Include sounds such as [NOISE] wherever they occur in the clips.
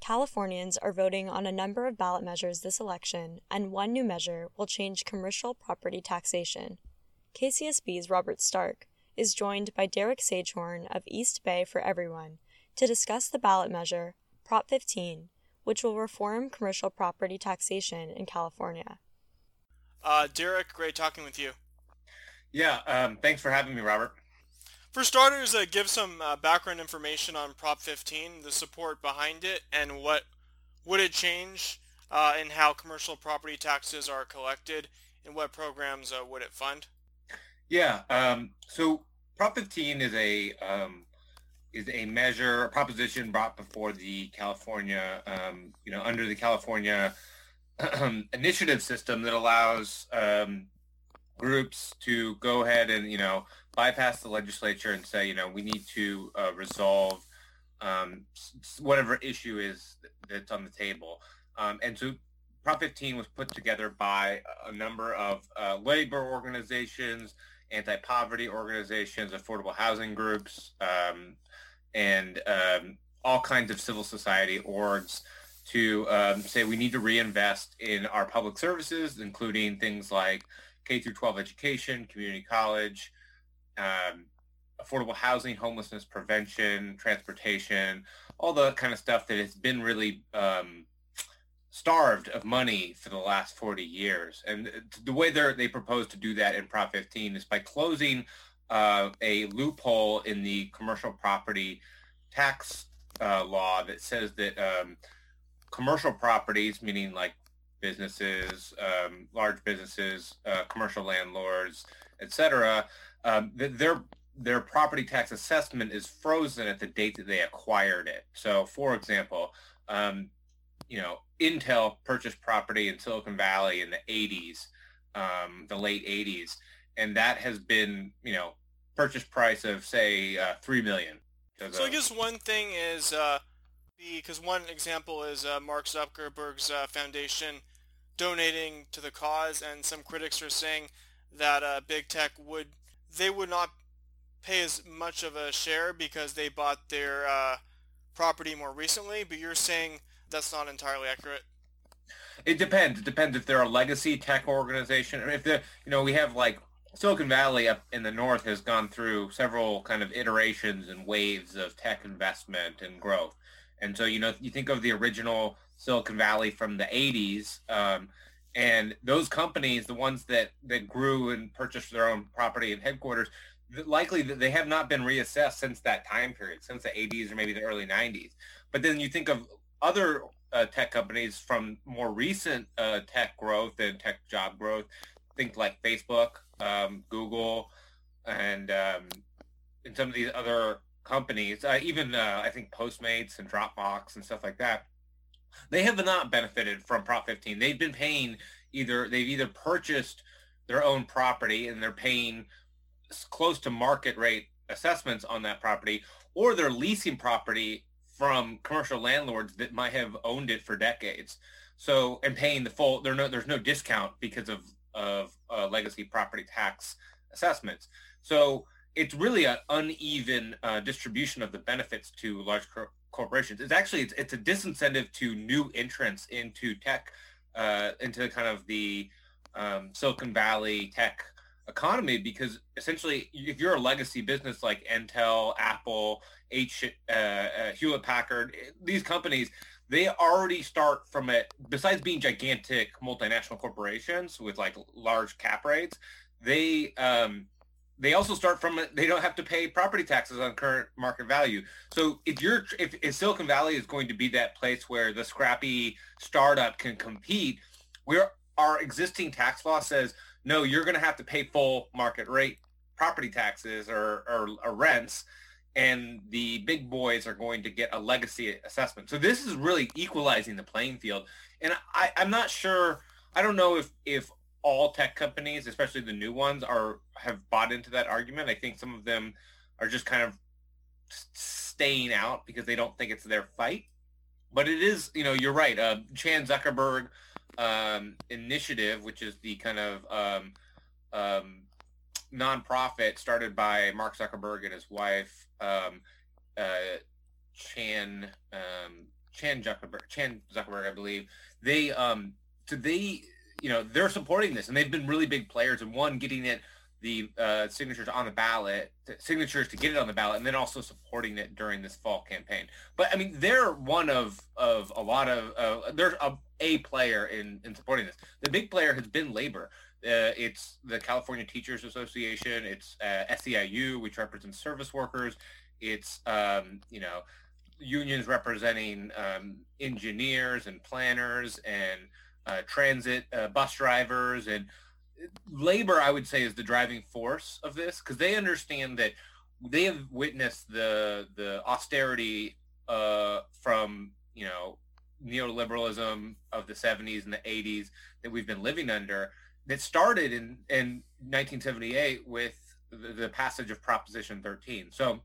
Californians are voting on a number of ballot measures this election, and one new measure will change commercial property taxation. KCSB's Robert Stark is joined by Derek Sagehorn of East Bay for Everyone to discuss the ballot measure, Prop 15, which will reform commercial property taxation in California. Uh, Derek, great talking with you. Yeah, um, thanks for having me, Robert. For starters, uh, give some uh, background information on Prop 15, the support behind it, and what would it change uh, in how commercial property taxes are collected, and what programs uh, would it fund? Yeah, um, so Prop 15 is a um, is a measure, a proposition brought before the California, um, you know, under the California initiative system that allows um, groups to go ahead and you know bypass the legislature and say you know we need to uh, resolve um, whatever issue is that's on the table. Um, and so Prop 15 was put together by a number of uh, labor organizations, anti-poverty organizations, affordable housing groups, um, and um, all kinds of civil society orgs to um, say we need to reinvest in our public services, including things like K through 12 education, community college, um, affordable housing, homelessness prevention, transportation, all the kind of stuff that has been really um, starved of money for the last 40 years. And the way they propose to do that in Prop 15 is by closing uh, a loophole in the commercial property tax uh, law that says that um, commercial properties, meaning like businesses, um, large businesses, uh, commercial landlords, etc., um, their their property tax assessment is frozen at the date that they acquired it. So, for example, um, you know, Intel purchased property in Silicon Valley in the 80s, um, the late 80s, and that has been, you know, purchase price of say uh, three million. So I guess one thing is uh, because one example is uh, Mark Zuckerberg's uh, foundation donating to the cause, and some critics are saying that uh, big tech would they would not pay as much of a share because they bought their uh, property more recently. But you're saying that's not entirely accurate. It depends. It depends if they're a legacy tech organization. If they're you know, we have like Silicon Valley up in the north has gone through several kind of iterations and waves of tech investment and growth. And so, you know, you think of the original Silicon Valley from the 80s, um, and those companies, the ones that, that grew and purchased their own property and headquarters, likely they have not been reassessed since that time period, since the 80s or maybe the early 90s. But then you think of other uh, tech companies from more recent uh, tech growth and tech job growth, think like Facebook, um, Google, and um, and some of these other companies, uh, even uh, I think Postmates and Dropbox and stuff like that, they have not benefited from Prop 15. They've been paying either they've either purchased their own property and they're paying close to market rate assessments on that property, or they're leasing property from commercial landlords that might have owned it for decades. So and paying the full, there no there's no discount because of of uh, legacy property tax assessments. So it's really an uneven uh, distribution of the benefits to large corporations. It's actually it's, it's, a disincentive to new entrants into tech, uh, into kind of the um, Silicon Valley tech economy because essentially if you're a legacy business like Intel, Apple, H, uh, uh, Hewlett Packard, these companies, they already start from it. Besides being gigantic multinational corporations with like large cap rates, they um, they also start from they don't have to pay property taxes on current market value. So if you're if, if Silicon Valley is going to be that place where the scrappy startup can compete, where our existing tax law says no, you're going to have to pay full market rate property taxes or, or, or rents and the big boys are going to get a legacy assessment. So this is really equalizing the playing field. And I, I'm not sure, I don't know if, if all tech companies, especially the new ones, are have bought into that argument. I think some of them are just kind of staying out because they don't think it's their fight. But it is, you know, you're right. Uh, Chan Zuckerberg um, initiative, which is the kind of um, um, nonprofit started by Mark Zuckerberg and his wife, um, uh, Chan um, Chan Zuckerberg, Chan Zuckerberg, I believe. They um, so they you know they're supporting this, and they've been really big players. And one getting it the uh, signatures on the ballot, signatures to get it on the ballot, and then also supporting it during this fall campaign. But I mean, they're one of of a lot of uh, there's a, a player in in supporting this. The big player has been labor. Uh, it's the California Teachers Association. It's uh, SEIU, which represents service workers. It's um, you know unions representing um, engineers and planners and uh, transit uh, bus drivers and labor. I would say is the driving force of this because they understand that they have witnessed the the austerity uh, from you know neoliberalism of the 70s and the 80s that we've been living under that started in, in 1978 with the, the passage of Proposition 13. So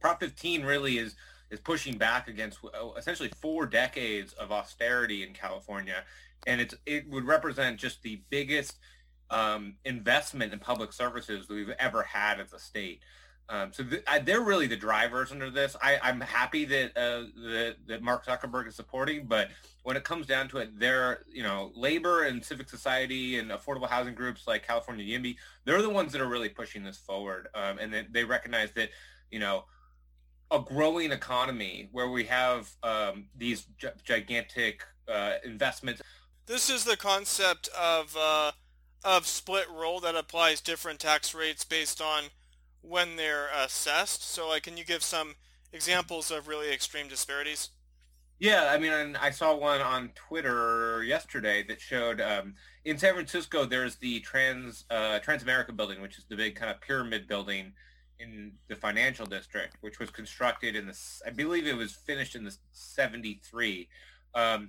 Prop 15 really is is pushing back against essentially four decades of austerity in California, and it's it would represent just the biggest um, investment in public services that we've ever had as a state. Um, so th- I, they're really the drivers under this. I, am happy that, uh, that, that Mark Zuckerberg is supporting, but when it comes down to it, they're you know labor and civic society and affordable housing groups like California YIMBY, they're the ones that are really pushing this forward, um, and they, they recognize that you know a growing economy where we have um, these g- gigantic uh, investments. This is the concept of uh, of split roll that applies different tax rates based on when they're assessed. So, like, can you give some examples of really extreme disparities? Yeah, I mean, I saw one on Twitter yesterday that showed um, in San Francisco there's the Trans uh, Transamerica building, which is the big kind of pyramid building in the financial district, which was constructed in the, I believe it was finished in the 73. Um,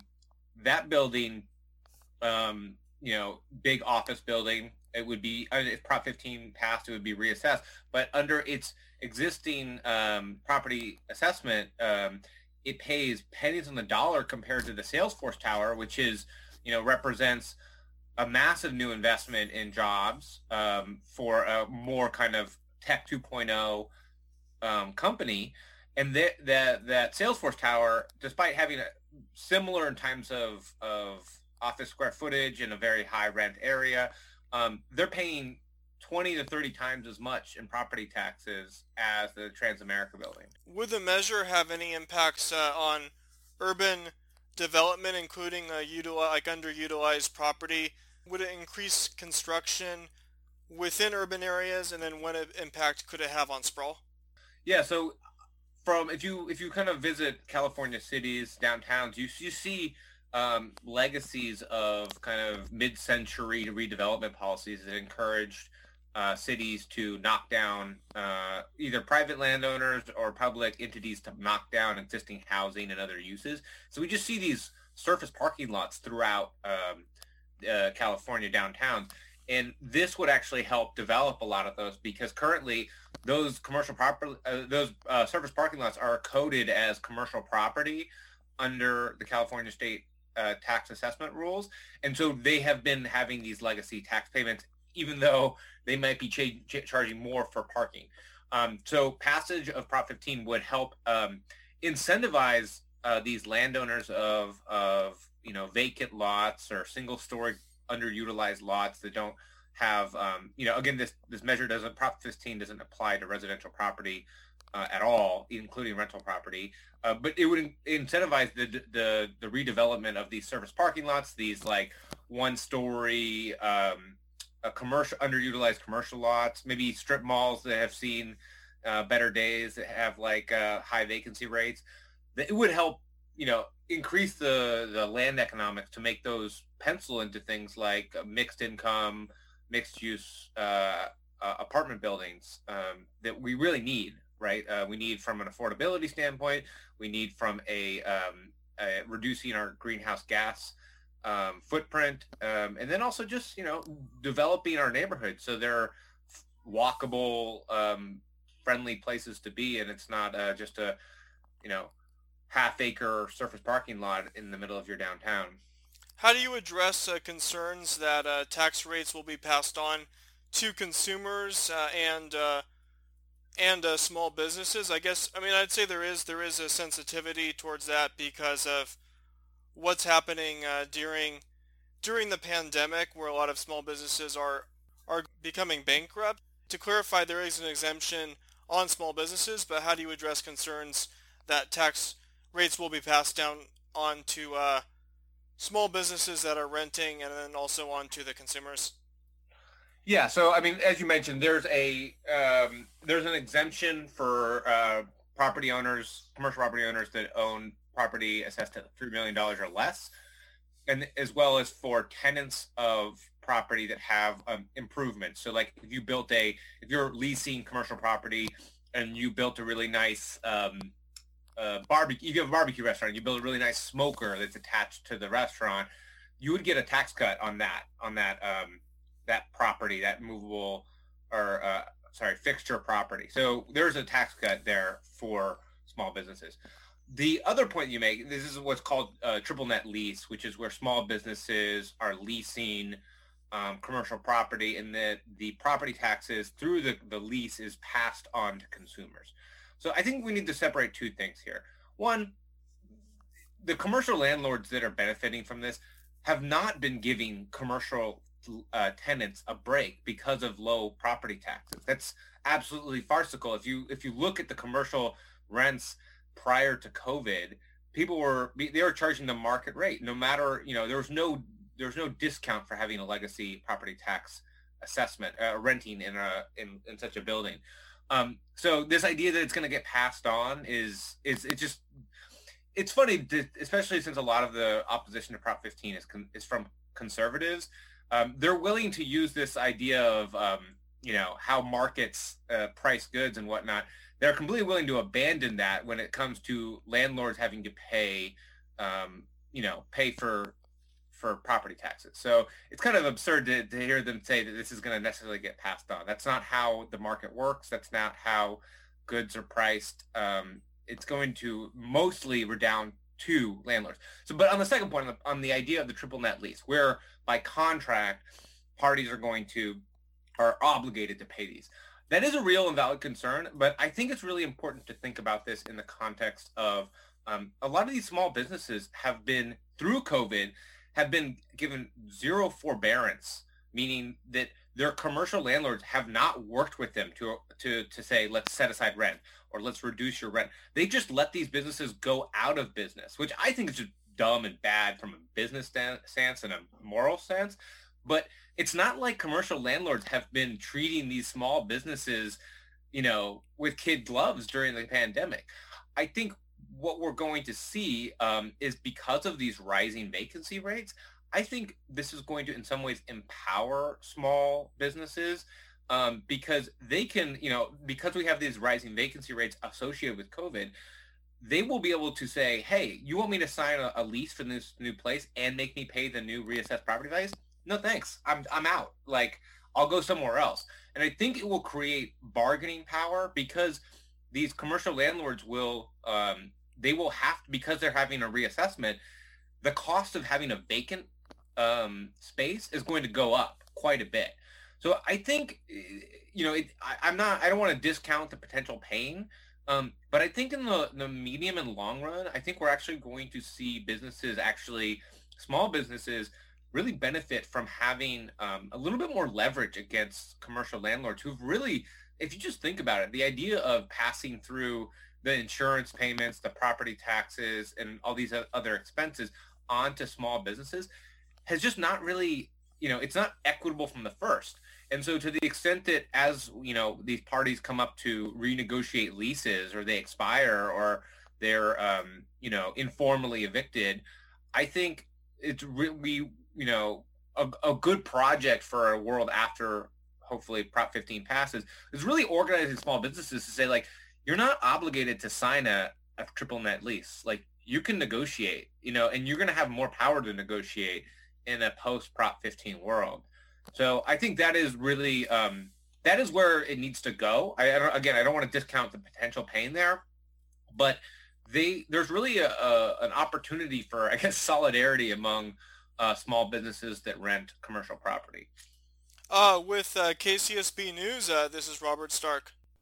that building, um, you know, big office building, it would be, if Prop 15 passed, it would be reassessed. But under its existing um, property assessment, um, it pays pennies on the dollar compared to the Salesforce Tower, which is, you know, represents a massive new investment in jobs um, for a more kind of Tech 2.0 um, company, and that that that Salesforce Tower, despite having a similar in terms of of office square footage in a very high rent area, um, they're paying 20 to 30 times as much in property taxes as the Transamerica building. Would the measure have any impacts uh, on urban development, including uh, utili- like underutilized property? Would it increase construction within urban areas, and then what impact could it have on sprawl? Yeah, so from if you if you kind of visit California cities downtowns, you you see um, legacies of kind of mid-century redevelopment policies that encouraged uh, cities to knock down uh, either private landowners or public entities to knock down existing housing and other uses. So we just see these surface parking lots throughout um, uh, California downtown. And this would actually help develop a lot of those because currently those commercial property, uh, those uh, surface parking lots are coded as commercial property under the California state uh, tax assessment rules. And so they have been having these legacy tax payments, even though they might be ch- ch- charging more for parking. Um, so passage of Prop 15 would help um, incentivize uh, these landowners of, of, you know, vacant lots or single story underutilized lots that don't have, um, you know, again, this, this measure doesn't, Prop 15 doesn't apply to residential property uh, at all, including rental property. Uh, but it would incentivize the, the, the redevelopment of these surface parking lots, these like one-story, um, commercial underutilized commercial lots, maybe strip malls that have seen uh, better days that have like uh, high vacancy rates. It would help, you know, increase the the land economics to make those pencil into things like mixed income, mixed use uh, uh, apartment buildings um, that we really need, right? Uh, we need from an affordability standpoint. We need from a, um, a reducing our greenhouse gas um, footprint, um, and then also just you know developing our neighborhood so they're walkable, um, friendly places to be, and it's not uh, just a you know half acre surface parking lot in the middle of your downtown. How do you address uh, concerns that uh, tax rates will be passed on to consumers uh, and uh, and uh, small businesses. I guess I mean I'd say there is there is a sensitivity towards that because of what's happening uh, during during the pandemic, where a lot of small businesses are are becoming bankrupt. To clarify, there is an exemption on small businesses, but how do you address concerns that tax rates will be passed down on to uh, small businesses that are renting and then also on to the consumers? Yeah, so I mean, as you mentioned, there's a um, there's an exemption for uh, property owners, commercial property owners that own property assessed at three million dollars or less, and as well as for tenants of property that have um, improvements. So, like if you built a, if you're leasing commercial property and you built a really nice um, uh, barbecue, if you have a barbecue restaurant, you build a really nice smoker that's attached to the restaurant, you would get a tax cut on that on that um, that property, that movable or uh, sorry, fixture property. So there's a tax cut there for small businesses. The other point you make, this is what's called a triple net lease, which is where small businesses are leasing um, commercial property and that the property taxes through the, the lease is passed on to consumers. So I think we need to separate two things here. One, the commercial landlords that are benefiting from this have not been giving commercial uh, tenants a break because of low property taxes. That's absolutely farcical. If you if you look at the commercial rents prior to COVID, people were they were charging the market rate. No matter you know there was no there was no discount for having a legacy property tax assessment uh, renting in a in, in such a building. Um, so this idea that it's going to get passed on is is it just it's funny, especially since a lot of the opposition to Prop 15 is con- is from conservatives um, they're willing to use this idea of um, you know how markets uh, price goods and whatnot. They're completely willing to abandon that when it comes to landlords having to pay, um, you know, pay for for property taxes. So it's kind of absurd to, to hear them say that this is going to necessarily get passed on. That's not how the market works. That's not how goods are priced. Um, it's going to mostly redound to landlords. So, but on the second point, on the, on the idea of the triple net lease, where by contract, parties are going to are obligated to pay these. That is a real and valid concern, but I think it's really important to think about this in the context of um, a lot of these small businesses have been through COVID have been given zero forbearance, meaning that their commercial landlords have not worked with them to to to say let's set aside rent or let's reduce your rent. They just let these businesses go out of business, which I think is just dumb and bad from a business sense and a moral sense. But it's not like commercial landlords have been treating these small businesses, you know, with kid gloves during the pandemic. I think what we're going to see um, is because of these rising vacancy rates, I think this is going to, in some ways, empower small businesses um, because they can, you know, because we have these rising vacancy rates associated with COVID, they will be able to say, hey, you want me to sign a, a lease for this new place and make me pay the new reassessed property values? No, thanks. I'm, I'm out. Like, I'll go somewhere else. And I think it will create bargaining power because these commercial landlords will, um, they will have to, because they're having a reassessment, the cost of having a vacant um, space is going to go up quite a bit. So I think, you know, it, I, am not, I don't want to discount the potential pain, um, but I think in the, the medium and long run, I think we're actually going to see businesses actually, small businesses, really benefit from having um, a little bit more leverage against commercial landlords who've really, if you just think about it, the idea of passing through the insurance payments, the property taxes, and all these other expenses onto small businesses has just not really, you know, it's not equitable from the first. And so to the extent that as, you know, these parties come up to renegotiate leases or they expire or they're, um, you know, informally evicted, I think it's really, you know, a, a good project for a world after hopefully Prop 15 passes is really organizing small businesses to say like, you're not obligated to sign a, a triple net lease. Like you can negotiate, you know, and you're going to have more power to negotiate in a post Prop 15 world. So I think that is really um, that is where it needs to go. I, I again, I don't want to discount the potential pain there, but they there's really a, a an opportunity for I guess [LAUGHS] solidarity among uh, small businesses that rent commercial property. Uh, with uh, KCSB News, uh, this is Robert Stark.